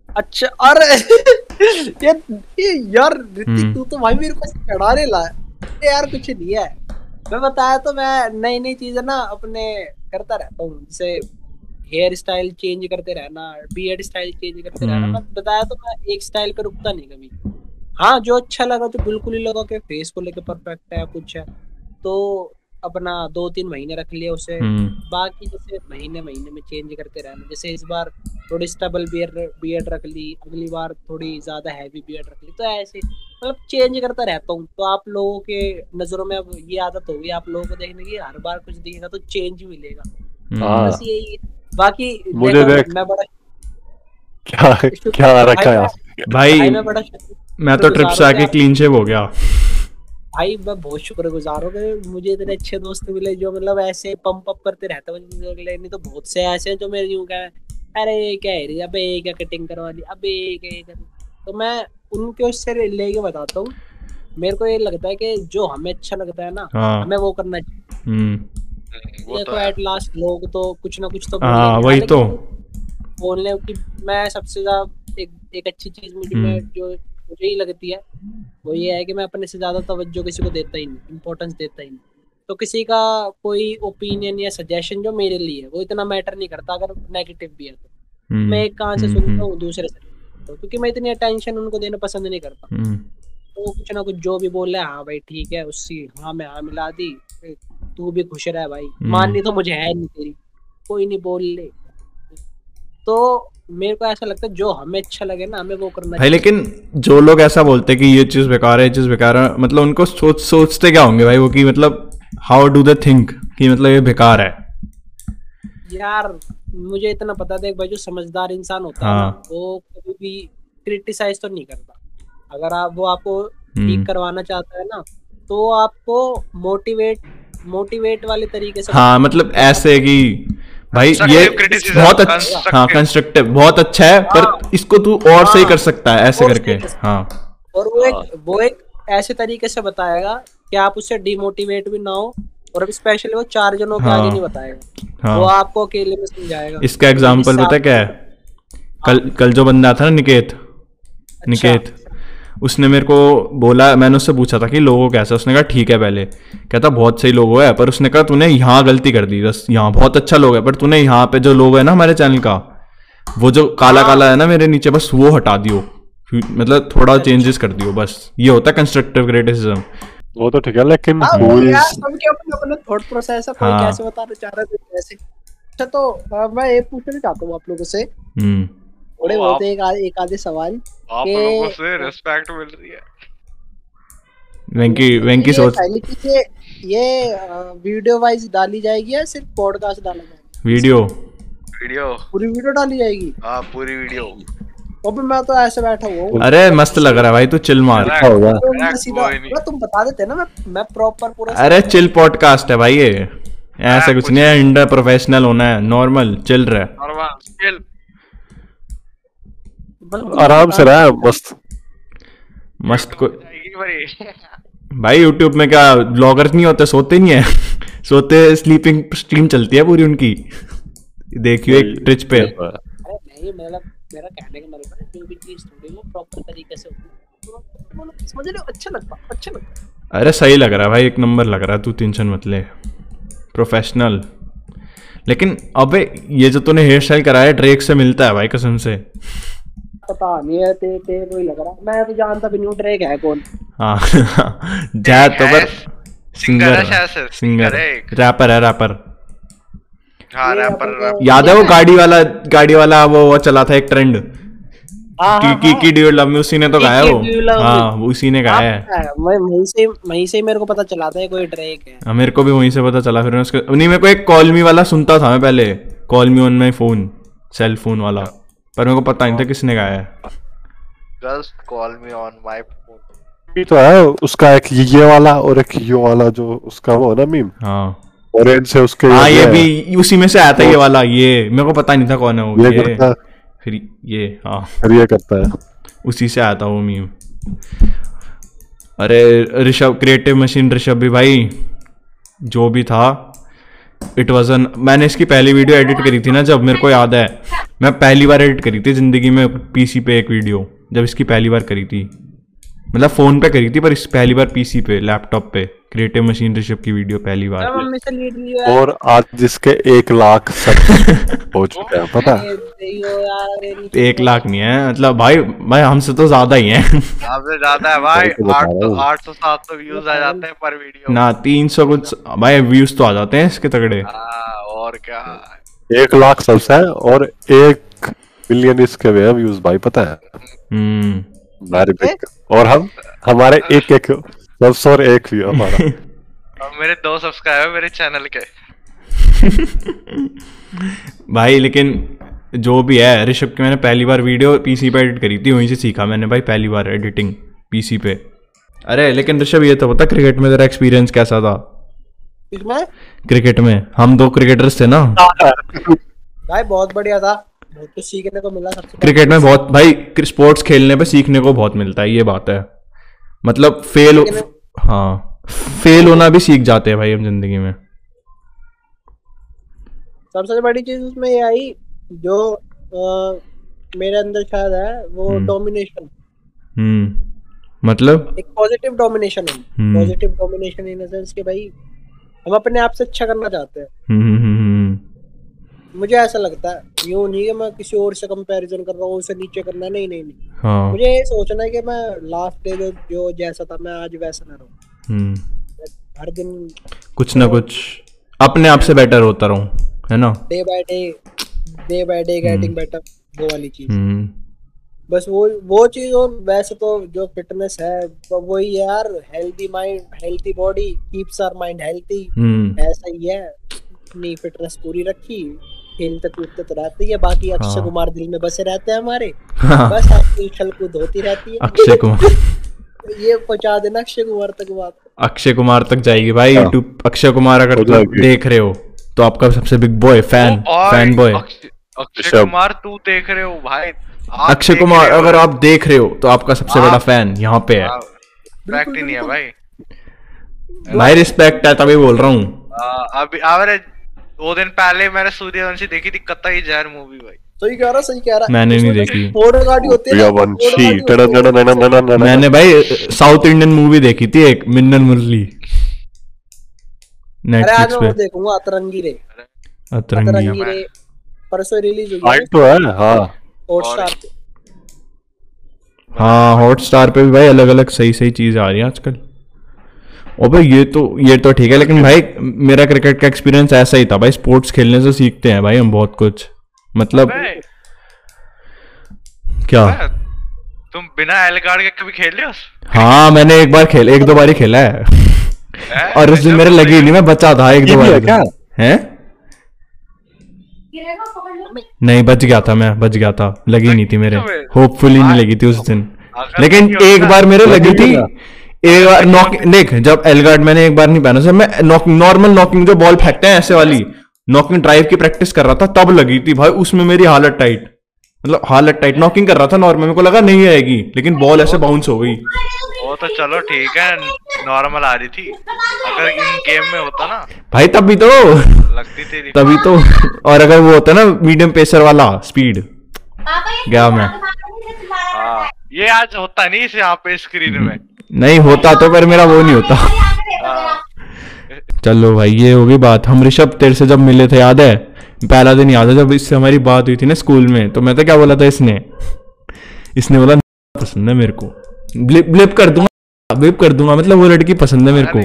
अच्छा अरे! ये, ये यार ऋतिक। तू तो भाई मेरे को चढ़ाने ला यार कुछ नहीं है। मैं बताया तो मैं नई नई चीज़ें ना अपने करता रहता हूँ जैसे हेयर स्टाइल चेंज करते रहना बियर्ड स्टाइल चेंज करते रहना हम्म। मैं बताया तो मैं एक स्टाइल पे रुकता नहीं कभी। हाँ जो अच्छा लगा तो बिल्कुल ही लगा कि फेस को लेके परफेक्ट है कुछ है। तो अपना दो तीन महीने रख लिया उसे। हम्म, बाकी जैसे महीने महीने में चेंज करते रहना। जैसे इस बार थोड़ी स्टेबल बियर्ड बियर्ड रख ली अगली बार थोड़ी ज़्यादा हैवी बियर्ड रख ली तो ऐसे मतलब चेंज करता रहता हूँ। तो आप लोगों के नज़रों में अब ये आदत होगी आप लोगों को देखने की हर बार कुछ दिखेगा तो चेंज मिलेगा। हम्म, हाँ। बस यही बाकी मुझे देख- मैं बड़ा क्या क्या रखा है भाई भाई मैं बड़ा मैं तो ट्रिप से आके क्लीन शेव हो गया। भाई मैं बहुत शुक्रगुजार हूँ मुझे इतने अच्छे दोस्त मिले जो मतलब ऐसे पंप अप करते रहते हैं। अगले नहीं तो बहुत से ऐसे हैं जो मेरे यूँ कह अरे क्या है? रे अबे ये क्या कटिंग करवा ली? अबे ये क्या कर तो मैं उनके उससे लेके बताता हूँ। मेरे को ये लगता है कि जो हमें अच्छा लगता है ना हाँ। हमें वो करना चाहिए। देखो तो एट लास्ट लोग तो कुछ ना कुछ तो हाँ, वही तो। बोलने की मैं सबसे ज़्यादा एक एक अच्छी चीज़ मुझे हम्म। मैं जो मुझे ही लगती है। वो ये है कि मैं अपने से ज़्यादा तवज्जो किसी को देता ही नहीं इम्पोर्टेंस देता ही नहीं। तो किसी का कोई ओपिनियन या सजेशन जो मेरे लिए वो इतना मैटर नहीं करता अगर नेगेटिव भी है तो। हम्म, मैं एक कान से हम्म, सुनता हूँ दूसरे से तो क्योंकि मैं इतनी अटेंशन उनको देना पसंद नहीं करता। तो कुछ ना कुछ जो भी बोल रहे हैं हाँ भाई ठीक है उससी हाँ मैं हाँ मिला दी तू भी खुश रह भाई हम्म। माननी तो मुझे है नहीं तेरी कोई नहीं बोल ले तो मेरे को ऐसा लगता है जो हमें अच्छा लगे ना हमें वो करना भाई लेकिन जो लोग ऐसा बोलते हैं कि ये चीज़ बेकार है ये चीज़ बेकार है मतलब उनको सोच सोचते क्या होंगे भाई वो कि मतलब हाउ डू दे थिंक कि मतलब ये बेकार है यार मुझे इतना पता था भाई जो समझदार इंसान होता है हाँ। वो कभी भी क्रिटिसाइज तो नहीं करता अगर आप वो आपको हम्म। ठीक करवाना चाहता है ना तो आपको मोटिवेट मोटिवेट वाले तरीके से हाँ मतलब ऐसे कि भाई ये बहुत अच्छा हाँ कंस्ट्रक्टिव बहुत अच्छा है पर इसको तू और सही कर सकता है ऐसे करके हाँ। और वो एक वो एक ऐसे तरीके से बताएगा कि आप उससे डिमोटिवेट भी ना हो और स्पेशली वो चार जनों के हाँ। आगे नहीं बताएगा। वो हाँ आपको अकेले में समझाएगा। इसका एग्ज़ाम्पल इससे पता क्या है? कल कल जो बंदा था ना निकेत अच्छा। निकेत। उसने मेरे को बोला मैंने उससे पूछा था कि लोगो कैसा उसने कहा ठीक है पहले। कहता बहुत सही लोगो है पर उसने कहा तूने यहाँ गलती कर दी। बस यहाँ बहुत अच्छा लोग है। पर तूने यहाँ पे जो लोगो है ना हमारे चैनल का वो जो काला काला है ना मेरे नीचे बस वो हटा दियो। मतलब थोड़ा चेंजेस कर दियो बस। ये होता है कंस्ट्रक्टिव क्रिटिसिज्म वो तो ठीक है लेकिन हाँ थॉट प्रोसेस है कोई हाँ। कैसे बताना चाह रहा है कैसे। अच्छा तो मैं ये पूछना चाहता हूँ आप लोगों से। हम्म। थोड़े बहुत एक आधे एक आधे सवाल। आप लोगों से रिस्पेक्ट मिल रही है। वेंकी वेंकी सोच ये ये वीडियो वाइज डाली जाएगी या सिर्फ़ पॉडकास्ट डाला जाएगा? वीडियो वीडियो पूरी वीडियो डाली जाएगी? हाँ पूरी वीडियो अभी मैं तो ऐसे बैठा हुआ हूँ। अरे मस्त लग रहा है भाई तू चिल मार। क्या होगा तो तुम बता देते ना मैं मैं प्रॉपर पूरा अरे चिल पॉडकास्ट है भाई ये। ऐसा कुछ नहीं है इंडा प्रोफेशनल होना है नॉर्मल चिल रहा। है नॉर्मल तुम आराम से रहा है मस्त। मस्त को भाई। यूट्यूब में क्या ब्लॉगर नहीं होते सोते नहीं है? सोते स्लीपिंग स्ट्रीम चलती है पूरी उनकी। देखियो एक ट्रिच पे। अरे मतलब मेरा कहने का मतलब है जो भी चीज़ थोड़ी वो प्रॉपर तरीके से होगी तो मतलब समझ रहे हो? अच्छा लगता अच्छा लगता। अरे सही लग रहा है भाई एक नंबर लग रहा है तू टेंशन मत ले। प्रोफेशनल लेकिन अबे ये जो तूने हेयर स्टाइल कराया ड्रेक से मिलता है भाई कसम से। पता नहीं है ते ते कोई लग रहा। मैं तो जानता भी नहीं हूँ ट्रैक है कौन? हाँ जा तो पर सिंगर है सिंगर है रैपर है रैपर हाँ रैपर याद है वो गाड़ी वाला गाड़ी वाला वो वो चला था एक ट्रेंड हाँ की की की ड्यू लव में उसी ने तो गाया वो? हाँ वो उसी ने गाया है। हाँ, मैं वहीं से वहीं से मेरे को पता चला था कोई ट्रैक है। हाँ, मेरे को भी वहीं से पता चला फिर मैं उसके नहीं मेरे को एक कॉल मी वाला सुनता था मैं पहले। Call me on my phone cell phone वाला। पर मेरे को पता नहीं था किसने गाया है। Just call me on my phone भी तो है उसका एक ये वाला और एक ये वाला जो उसका वो ना मीम हाँ। ऑरेंज से उसके हाँ ये है, भी उसी में से आया था ये वाला ये। मेरे को पता नहीं था कौन है वो ये ये। करता है। फिर ये हाँ। फिर ये करता है। उसी से आया था वो मीम अरे ऋषभ क्रिएटिव मशीन ऋषभ भी भाई जो भी था इट वॉज़ एन मैंने इसकी पहली वीडियो एडिट करी थी ना जब, मेरे को याद है। मैं पहली बार एडिट करी थी ज़िंदगी में पीसी पे एक वीडियो जब इसकी पहली बार करी थी। मतलब फ़ोन पे करी थी, पर इस पहली बार पीसी पे लैपटॉप पे। क्रिएटिव मशीन ऋषभ की वीडियो पहली बार और आज जिसके एक लाख सब हो चुके हैं पता है? एक लाख नहीं है मतलब भाई भाई हमसे तो ज़्यादा ही है। आपसे ज़्यादा है भाई आठ सौ सात सौ व्यूज़ आ जाते हैं पर वीडियो ना तीन सौ कुछ भाई व्यूज़ तो आ जाते हैं इसके तगड़े। हाँ और क्या? एक लाख सबसे है और एक मिलियन इसके व्यूज़ भाई पता है? हम्म। और हम हमारे एक एक सबसे और एक व्यू हमारा और मेरे दो सब्सक्राइबर मेरे चैनल के। भाई लेकिन जो भी है ऋषभ की मैंने पहली बार वीडियो पीसी पे एडिट करी थी वहीं से सीखा मैंने भाई पहली बार एडिटिंग पीसी पे। अरे लेकिन ऋषभ ये तो पता क्रिकेट में तेरा एक्सपीरियंस कैसा था? इसमें क्रिकेट में। हम दो क्रिकेटर्स थे ना। भाई बहुत बढ़िया था। बहुत कुछ सीखने को मिला सबसे क्रिकेट में बहुत भाई स्पोर्ट्स खेलने पे सीखने को बहुत मिलता है ये बात है। मतलब फेल हाँ फेल होना भी सीख जाते हैं भाई हम ज़िंदगी में। सबसे बड़ी चीज़ उसमें ये आई जो अ, मेरे अंदर शायद है वो हम्म। डोमिनेशन हम्म मतलब? एक पॉजिटिव डोमिनेशन है। हम्म। पॉजिटिव डोमिनेशन इन सेंस कि भाई हम अपने आप से अच्छा करना चाहते हैं। मुझे ऐसा लगता है यूँ नहीं कि मैं किसी और से कंपैरिजन कर रहा हूँ उसे नीचे करना नहीं नहीं नहीं। हाँ। मुझे ये सोचना है कि मैं लास्ट डे जो जो जैसा था मैं आज वैसा ना रहूँ। हम्म। हर दिन कुछ ना कुछ अपने आप से बेटर होता रहूँ है ना? Day by day day by day getting better वो वाली चीज़। हम्म। बस वो वो चीज़ और वैसे तो जो फिटनेस है तो वही है यार healthy mind healthy body keeps our mind hmm. ऐसा ही है अपनी फिटनेस पूरी रखी। खेलते कूदते तो रहते ही है बाकी अक्षय हाँ। कुमार दिल में बसे रहते हैं हमारे। हाँ, बस आपकी उछल कूद होती रहती है। अक्षय कुमार। ये पहुँचा देना अक्षय कुमार तक बात। अक्षय कुमार तक जाएगी भाई हाँ। यूट्यूब अक्षय कुमार अगर हो। देख रहे हो तो आपका सबसे big boy fan fan boy Akshay Akshay Kumar तू देख रहे हो भाई। अक्षय कुमार अगर आप देख रहे हो तो आपका सबसे बड़ा फ़ैन यहाँ पे है। हाँ, ही नहीं है भाई। भाई रिस्पेक्ट है तभी बोल रहा हूँ। अभी अरे दो दिन पहले मैंने सूर्यवंशी देखी थी कतई जहर मूवी भाई। सही कह रहा सही कह रहा। मैंने नहीं देखी। होती है टडन टडन टडन टडन टडन। मैंने भाई साउथ इंडियन मूवी देखी थी एक मिन्नन मुरली। अरे आज नेटफ्लिक्स मैं पे। देखूँगा अतरंगी रे। अतरंगी। रे परसों रिलीज़ हुई आई तो है हाँ। हॉटस्टार पे। हाँ हॉट स्टार पे भी भाई अलग अलग सही सही चीज़ आ रही है आजकल। अबे ये तो ये तो ठीक है लेकिन भाई मेरा क्रिकेट का एक्सपीरियंस ऐसा ही था भाई स्पोर्ट्स खेलने से सीखते हैं भाई हम बहुत कुछ। मतलब क्या? तुम बिना एल कार्ड के कभी खेले हो? हाँ मैंने एक बार खेल एक दो बार ही खेला है। और उस दिन मेरे लगी ही नहीं मैं बचा था एक दो बार हैं नहीं बच गया था मैं बच गया था। लगी नहीं थी मेरे। होपफुली नहीं लगी थी उस दिन। लेकिन एक बार मेरे लगी थी। एक बार नॉक देख जब एलगार्ड मैंने एक बार नहीं पहना से मैं नॉक नॉर्मल नॉकिंग जो बॉल फेंकते हैं ऐसे वाली नॉकिंग ड्राइव की प्रैक्टिस कर रहा था तब लगी थी भाई उसमें मेरी हालत टाइट मतलब हालत टाइट नॉकिंग कर रहा था नॉर्मल मेरे को लगा नहीं आएगी लेकिन बॉल ऐसे बाउंस हो गई। वो तो चलो ठीक है नॉर्मल आ रही थी। अगर इन गेम में होता ना भाई तभी तो। लगती तेरी। तभी तो। और अगर वो होता ना मीडियम पेसर वाला स्पीड गया मैं। हाँ ये आज होता नहीं इस यहाँ पे स्क्रीन में। नहीं होता तो पर मेरा वो नहीं होता। हाँ, चलो भाई ये होगी बात। हम ऋषभ तेरे से जब मिले थे याद है? पहला दिन याद है जब इससे हमारी बात हुई थी ना स्कूल में तो मैं तो क्या बोला था इसने? इसने बोला पसंद है मेरे को। ब्लिप ब्लिप कर दूँगा ब्लिप कर दूँगा मतलब वो लड़की पसंद है मेरे को।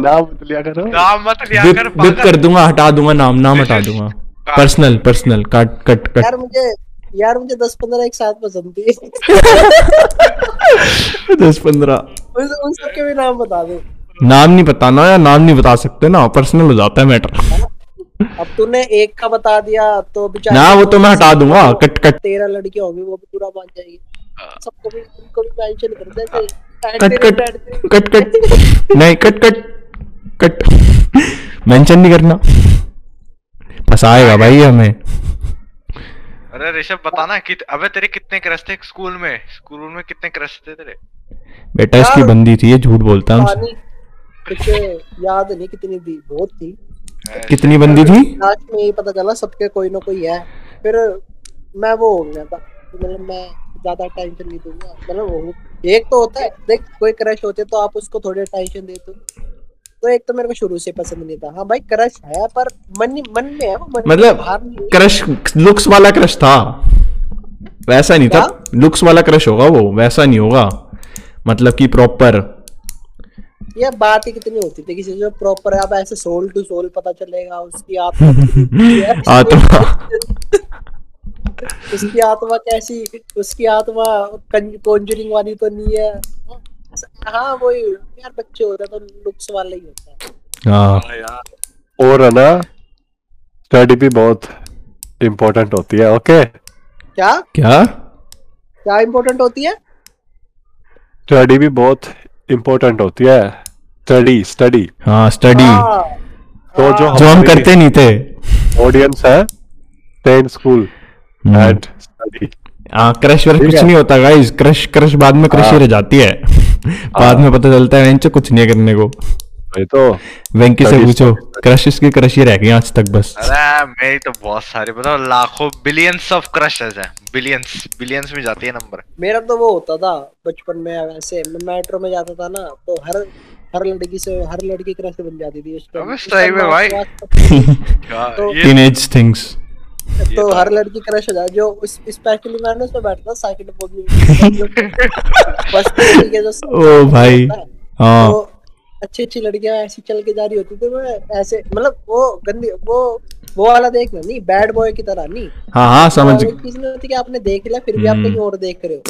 नाम मत लिया करो। नाम मत लिया कर ब्लिप कर दूँगा हटा दूँगा नाम नाम हटा दूँगा। Personal personal cut cut cut. यार मुझे दस पंद्रह एक साथ पसंद थी। दस पंद्रह। उन, उन सबके भी नाम बता दो। नाम नहीं बताना या नाम नहीं बता सकते ना पर्सनल हो जाता है मैटर अब तूने एक का बता दिया तो बेचारी ना वो तो मैं हटा दूँगा। Cut cut. तेरह लड़कियाँ होंगी वो भी पूरा मान जाएगी। सबको भी उनको भी मेंशन कर देते कट कट कट कट। नहीं कट कट। कट। मेंशन नहीं करना। फंसाएगा भाई हमें। अरे ऋषभ बताना कि अबे तेरे कितने क्रश थे स्कूल में? स्कूल में कितने क्रश थे तेरे? बेटा इसकी बंदी थी ये झूठ बोलता है। याद नहीं कितनी थी बहुत थी। कितनी बंदी थी? लास्ट में यही पता चला सबके कोई ना कोई है। फिर मैं वो हो गया था मतलब मैं ज़्यादा टेंशन नहीं दूँगा। मतलब वो एक तो होता है देख कोई क्रश होते तो आप उसको थोड़े टेंशन देते हो। तो एक तो मेरे को शुरू से पसंद नहीं था। हाँ भाई क्रश है पर मन मन में है वो मन मतलब। क्रश लुक्स वाला क्रश था। वैसा नहीं था। लुक्स वाला क्रश होगा वो वैसा नहीं होगा। मतलब कि प्रॉपर ये बात ही कितनी होती थी किसी जो प्रॉपर अब ऐसे सोल टू सोल पता चलेगा उसकी आत्मा है। आत्मा। उसकी आत्मा कैसी उसकी आत्मा कॉन्जरिंग वाली तो नहीं है। हाँ वो यार बच्चे होते तो लुक्स वाला ही होता है। हाँ। यार। और है ना स्टडी भी बहुत इम्पोर्टेंट होती है ओके क्या? क्या? क्या इम्पोर्टेंट होती है? स्टडी भी बहुत इम्पोर्टेंट होती है। स्टडी स्टडी हाँ स्टडी हाँ, तो जो जो हम करते नहीं थे। ऑडियंस है school हम्म। and study हाँ क्रश वर्श ठीक कुछ नहीं होता गाइस क्रश क्रश बाद में क्रश ही। हाँ। रह जाती है। बाद में पता चलता है वेंचो कुछ नहीं है करने को। वही तो। वेंकी से पूछो क्रश इसकी क्रश ही रह गई आज तक बस। अरे मेरी तो बहुत सारे बताओ लाखों बिलियंस ऑफ़ क्रशेस है। बिलियंस बिलियंस में जाती है नंबर मेरा तो वो होता था बचपन में वैसे मैं मेट्रो में जाता था ना तो हर हर लड़की से हर लड़की क्रश बन जाती थी। उस time में भाई। तो- टीनेज थिंग्स तो हर लड़की क्रश हो जाए जो स्पेशली मैंने उसमें बैठता पोजीशन फ़र्स्ट के जो ओ भाई है, हाँ। तो अच्छी अच्छी लड़कियाँ ऐसी चल के जा रही होती थी मैं ऐसे मतलब वो गंदी वो वो वाला देखना नहीं बैड बॉय की तरह नहीं। हाँ हाँ समझ चीज़ नहीं होती कि आपने देख लिया फिर भी आप हम्म। कहीं और देख रहे हो।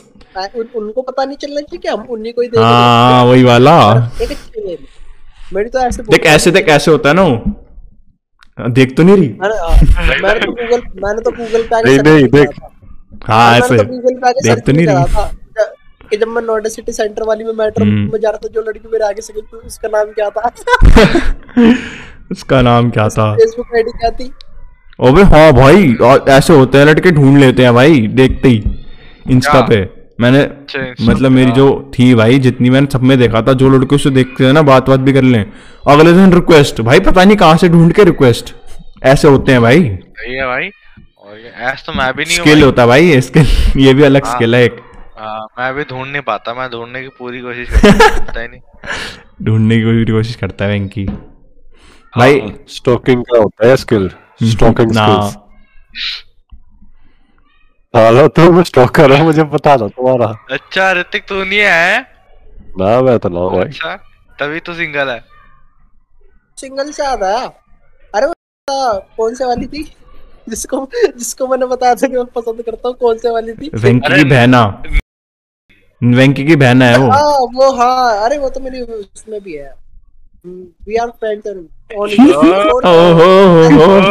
उन, उनको पता नहीं चलना चाहिए कि हम उन्हीं को ही देख रहे हाँ। वही वाला। एक मेरी तो ऐसे देख ऐसे देख ऐसे होता है ना देख तो नहीं रही। मैंने हाँ, तो गूगल मैंने तो गूगल पे नहीं, नहीं, देख। हाँ ऐसे। तो देख तो नहीं रही। कि जब मैं नोएडा सिटी सेंटर वाली में मेट्रो हम्म। में जा रहा था जो लड़की मेरे आगे से गई थी उसका नाम क्या था? उसका नाम क्या था? फेसबुक आईडी क्या थी? अबे हाँ भाई और ऐसे होते हैं लड़के ढूंढ लेते हैं भाई देखते ही इंस्टा पे। मैंने अच्छा, मतलब मेरी हाँ। जो थी भाई जितनी मैंने सब में देखा था जो लड़के उससे देखते हैं ना बात बात भी कर लें। अगले दिन रिक्वेस्ट भाई पता नहीं कहाँ से ढूंढ के रिक्वेस्ट ऐसे होते हैं भाई। सही है भाई। और ये ऐस तो मैं भी नहीं स्किल होता भाई ये स्किल ये भी अलग हाँ। स्किल है एक। हाँ, मैं भी ढूंढ नहीं पाता मैं ढूँढने की पूरी कोशिश करता ही नहीं। ढूँढने की पूरी कोशिश करता है वेंकी भाई स्टॉकिंग का होता है स्किल स्टॉकिंग स्किल्स हेलो तो मैं स्टॉक कर रहा मुझे पता था तुम्हारा। अच्छा ऋतिक तू नहीं है? ना मैं तो ना भाई। अच्छा तभी तो सिंगल है। सिंगल से आता है अरे कौन से वाली थी? जिसको जिसको मैंने बताया था कि मैं पसंद करता हूँ कौन से वाली थी? वेंकी की बहना वेंकी की बहना है वो। हाँ वो हाँ अरे वो तो मेरी उसमें भी है। वी आर फ्रेंड्स ओहो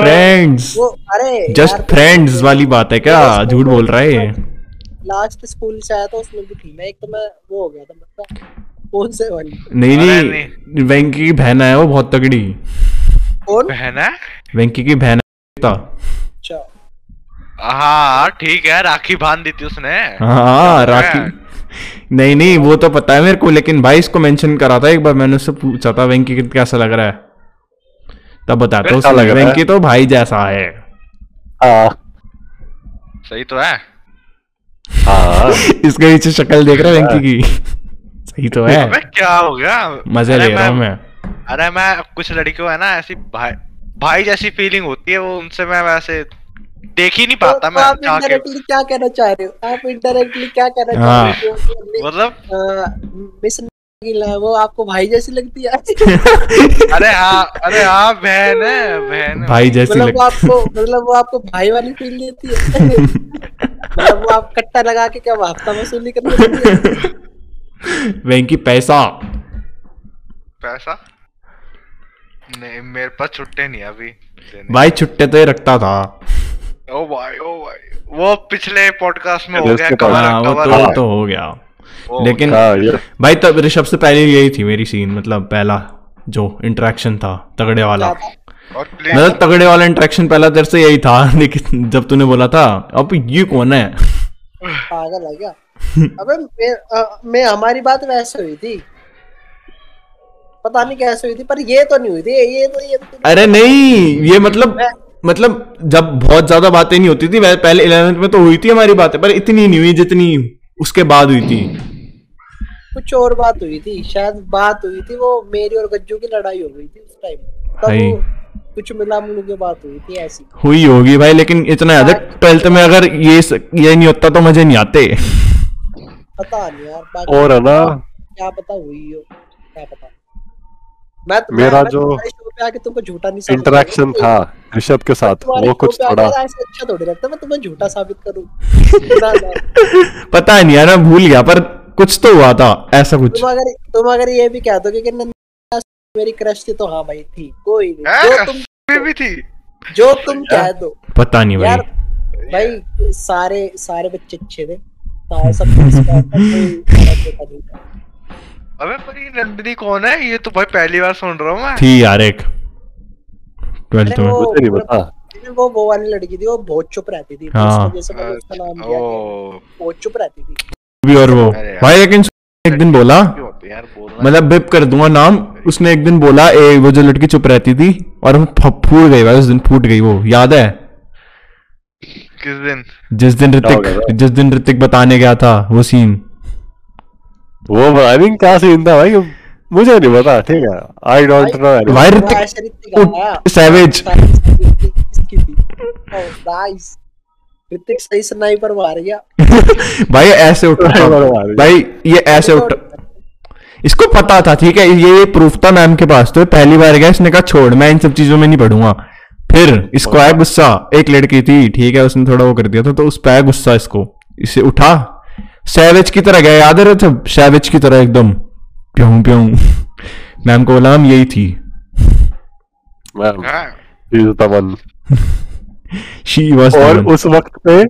फ्रेंड्स अरे जस्ट फ्रेंड्स वाली बात है क्या? झूठ बोल रहा है लास्ट स्कूल से आया था उसमें भी थी मैं एक तो मैं वो हो गया था मतलब कौन से वाली। नहीं नहीं वेंकी की बहना है वो बहुत तगड़ी। कौन? बहन है? वेंकी की बहन था। अच्छा। हाँ ठीक है राखी बाँध दी थी उसने। हाँ राखी। नहीं नहीं वो तो पता है मेरे को लेकिन भाई इसको मेंशन करा था एक बार मैंने उससे पूछा था वेंकी कैसा लग रहा है? तब बताता कैसा उसने लग रहा है? वेंकी तो भाई जैसा है। हाँ। सही तो है। हाँ। इसके पीछे शक्ल देख रहा है वेंकी की। सही तो है। अबे क्या हो गया? मज़े अरे ले रहा हूँ मैं अरे मैं कुछ लड़कियों है ना ऐसी भाई भाई जैसी फीलिंग होती है वो उनसे मैं वैसे देख ही नहीं तो, पाता तो मैं आप इनडायरेक्टली क्या कहना चाह रहे हो? आप इनडायरेक्टली क्या कहना चाह हाँ। रहे हो? मतलब? मिस वो आपको भाई जैसी लगती है? अरे हाँ अरे हाँ बहन है बहन भाई जैसी मतलब वो आपको मतलब वो आपको भाई वाली फील देती है? मतलब वो आप कट्टा लगा के क्या हफ़्ता वसूली करने वेंकी पैसा। पैसा? नहीं मेरे पास छुट्टे नहीं अभी। भाई छुट्टे तो ये रखता था। ओ भाई ओ भाई वो पिछले पॉडकास्ट में हो गया कवर हाँ वो तो, हाँ। तो हो गया। लेकिन हाँ भाई तब ऋषभ से पहले यही थी मेरी सीन मतलब पहला जो इंटरेक्शन था तगड़े वाला। मतलब तगड़े वाला इंटरेक्शन पहला तेरे से यही था लेकिन जब तूने बोला था अब ये कौन है? पागल है क्या? अबे मैं, मैं हमारी बात वैसे हुई थी। पता नहीं कैसे हुई थी पर ये तो नहीं हुई थी ये तो ये तो अरे नहीं ये मतलब मतलब जब बहुत ज़्यादा बातें नहीं होती थी पहले इलेवेंथ में तो हुई थी हमारी बातें पर इतनी नहीं हुई जितनी उसके बाद हुई थी। कुछ और बात हुई थी शायद बात हुई थी वो मेरी और गज्जू की लड़ाई हो गई थी उस टाइम तब कुछ मिला मुलू की बात हुई थी ऐसी। हुई होगी भाई लेकिन इतना ज़्यादा ट्वेल्थ में अगर ये स- ये नहीं होता तो मज़े नहीं आते। पता नहीं यार और है ना क्या पता हुई हो क्या पता। मैं तो मेरा मैं जो आके तुमको झूठा नहीं इंटरेक्शन था ऋषभ के साथ वो कुछ थोड़ा अच्छा थोड़ी लगता मैं तुम्हें झूठा साबित करूँ। पता नहीं यार मैं भूल गया पर कुछ तो हुआ था ऐसा कुछ। तुम अगर तुम अगर ये भी कह दोगे कि मेरी क्रश थी तो हाँ भाई थी। कोई नहीं। जो तुम भी थी? जो तुम कह दो। पता नहीं भाई। भाई सारे सारे बच्चे अच्छे थे। सब अबे पर ये नंदिनी कौन है? ये तो भाई पहली बार सुन रहा हूँ मैं। थी यार एक। ट्वेल्थ में। वो मुझे नहीं पता वो वो वाली लड़की थी वो बहुत चुप रहती थी। हाँ। उसका नाम दिया ओ। बहुत चुप रहती थी। भी और वो। भाई लेकिन एक दिन बोला। मतलब बिप कर दूँगा नाम। उसने एक दिन बोला ए वो जो लड़की चुप रहती थी और वो फ- फूट गई भाई उस दिन फूट गई वो। याद है? किस दिन? जिस दिन ऋतिक जिस दिन ऋतिक बताने गया था वो सीन वो प्लानिंग क्या सीन था भाई? मुझे नहीं पता ठीक है। आई डोंट नो भाई ऋतिक थी? नाइस ऋतिक सही स्नाइपर मार गया। भाई ऐसे उठा। भाई ये ऐसे उठा इसको पता था ठीक है? ये प्रूफ था मैम के पास तो पहली बार गया इसने कहा छोड़ मैं इन सब चीज़ों में नहीं पढ़ूँगा। फिर इसको आया गुस्सा। एक लड़की थी ठीक है उसने थोड़ा वो कर दिया था तो उस पर आया गुस्सा इसको। इसे उठा सैवेज की तरह गया याद है रहे थे? सैवेज की तरह एकदम प्यूं प्यूं। मैम को बोला यही थी। मैम हाँ। शी द वन और उस वक्त पे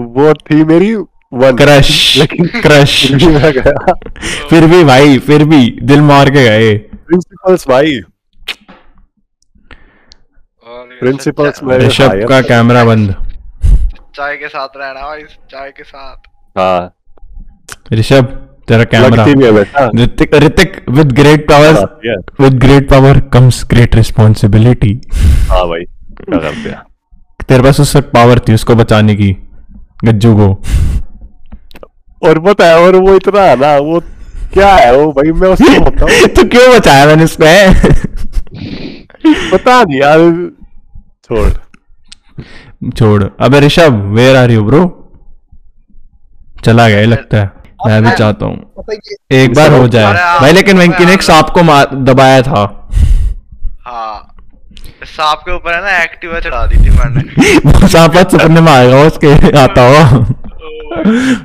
वो थी मेरी वन क्रश क्रश फिर भी भाई फिर भी दिल मार के गए। प्रिंसिपल्स भाई। प्रिंसिपल्स मेरे ऋषभ का कैमरा बंद। चाय के साथ रहना भाई चाय के साथ। हाँ। ऋषभ तेरा camera Hrithik Hrithik with great power with great power comes great responsibility हाँ भाई क्या करते हैं? तेरे पास उस वक्त पावर थी उसको बचाने की गज्जू को। और पता है और वो इतना है ना वो क्या है वो भाई मैं उसको होता हूँ तो क्यों बचाया मैंने उसको है? पता नहीं यार छोड़। छोड़। अबे Rishabh where are you bro चला गया लगता है। मैं भी चाहता हूँ। एक बार हो जाए। भाई लेकिन वेंकी ने एक सांप को मार दबाया था। हाँ। सांप के ऊपर है ना एक्टिवा चढ़ा दी थी मैंने। सांप आज सपने में आएगा उसके आता हो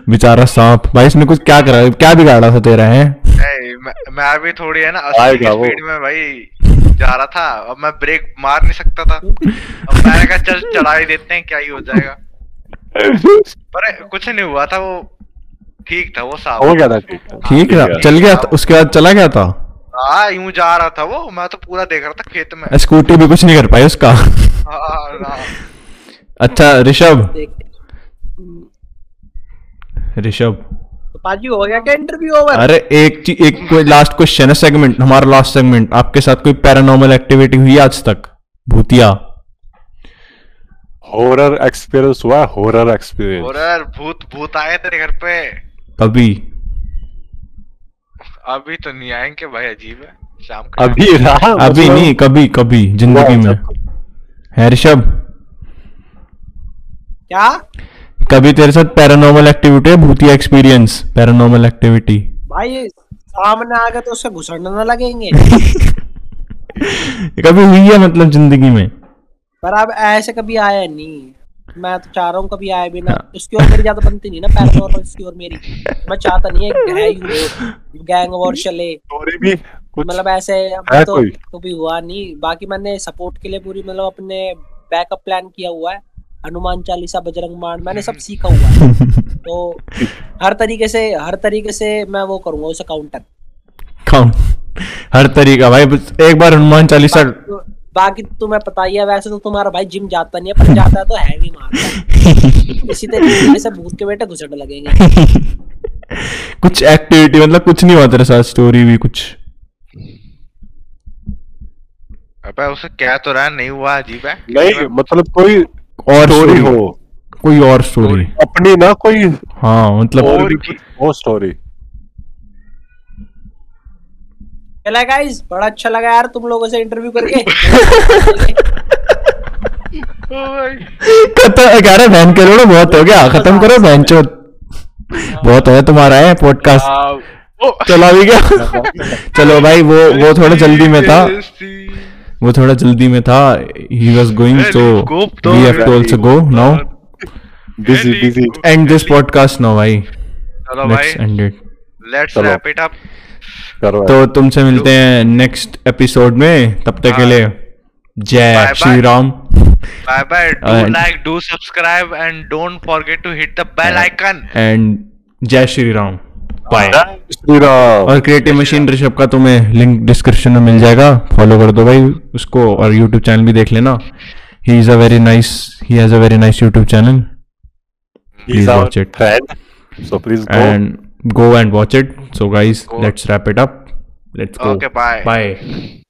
बेचारा सांप। भाई इसने कुछ क्या करा? क्या बिगाड़ा था तेरा है? मैं, मैं भी थोड़ी है ना अस्सी की स्पीड में भाई जा रहा था। अब मैं ब्रेक मार नहीं सकता था। अब मैंने कहा चल चढ़ा ही देते हैं क्या ही हो जाएगा। पर कुछ नहीं हुआ था वो। ठीक था वो हो गया था ठीक है। ठीक है है। चल गया था उसके बाद चला गया था? हाँ यूँ जा रहा था वो मैं तो पूरा देख रहा था खेत में। स्कूटी भी कुछ नहीं कर पाई उसका। हाँ, हाँ। अच्छा ऋषभ। ऋषभ। तो पाजी हो गया क्या इंटरव्यू ओवर अरे एक चीज़ एक कोई लास्ट क्वेश्चन है सेगमेंट हमारा लास्ट सेगमेंट आपके साथ कोई पैरानॉर्मल एक्टिविटी हुई आज तक? भूतिया। हॉरर एक्सपीरियंस हुआ हॉरर एक्सपीरियंस और यार भूत भूत आए तेरे घर पे। कभी। अभी तो नहीं आएँगे भाई अजीब है। शाम का अभी रहा? अभी नहीं कभी कभी ज़िंदगी में। है ऋषभ? क्या? कभी तेरे साथ पैरानॉर्मल एक्टिविटी है? भूतिया एक्सपीरियंस पैरानॉर्मल एक्टिविटी भाई सामने आ गए तो उससे घुसड़ने ना लगेंगे। कभी हुई है मतलब ज़िंदगी में? पर अब ऐसे कभी आया नहीं। मैं तो चाह रहा हूँ कभी आए भी ना हाँ। और मेरी ज़्यादा बनती नहीं ना पैरानॉर्मल उसकी और मेरी। मैं चाहता नहीं है गैंग वॉर चले। भी मतलब ऐसे है तो? कभी हुआ नहीं। बाकी मैंने सपोर्ट के लिए पूरी मतलब अपने बैकअप प्लान किया हुआ है। हनुमान चालीसा बजरंग बाण मैंने सब सीखा हुआ है। तो हर तरीके से हर तरीके से मैं वो करूँगा उसे काउंटर कौन? हर तरीका भाई एक बार हनुमान चालीसा बाकी तो तुम्हें पता ही है वैसे तो तुम्हारा भाई जिम जाता नहीं है पर जाता है तो हैवी मारता है इसी तरीके से भूत के बेटे घुसड़ने लगेंगे। कुछ एक्टिविटी मतलब कुछ नहीं हुआ तेरे साथ स्टोरी भी कुछ? अबे उसे कह तो रहा नहीं हुआ अजीब है। नहीं मतलब कोई और स्टोरी हो। कोई और स्टोरी अपनी ना कोई हाँ मतलब और हो स्टोरी चला गाइस बड़ा अच्छा लगा यार तुम लोगों से इंटरव्यू करके। खत्म रहे बहन करो बहुत हो गया। खत्म करो बहन चो बहुत हो गया तुम्हारा है पॉडकास्ट चला भी गया। चलो भाई वो वो थोड़ा जल्दी में था। वो थोड़ा जल्दी में था। He was going so we have to also go now busy busy end this podcast now भाई। चलो भाई। Let's end it let's wrap it up करो तो तुमसे मिलते हैं नेक्स्ट एपिसोड में। तब तक के। लिए जय Bye bye. Shri Ram bye bye do And- like do subscribe and don't forget to hit the bell icon and जय श्री राम बाय श्री राम और क्रिएटिव मशीन ऋषभ का तुम्हें लिंक डिस्क्रिप्शन में मिल जाएगा। फॉलो कर दो भाई उसको और यूट्यूब चैनल भी देख लेना। He is a very nice he has a very nice YouTube channel He's Please our watch it. friend. go and watch it. So guys go. let's wrap it up. Let's go. Okay bye. Bye.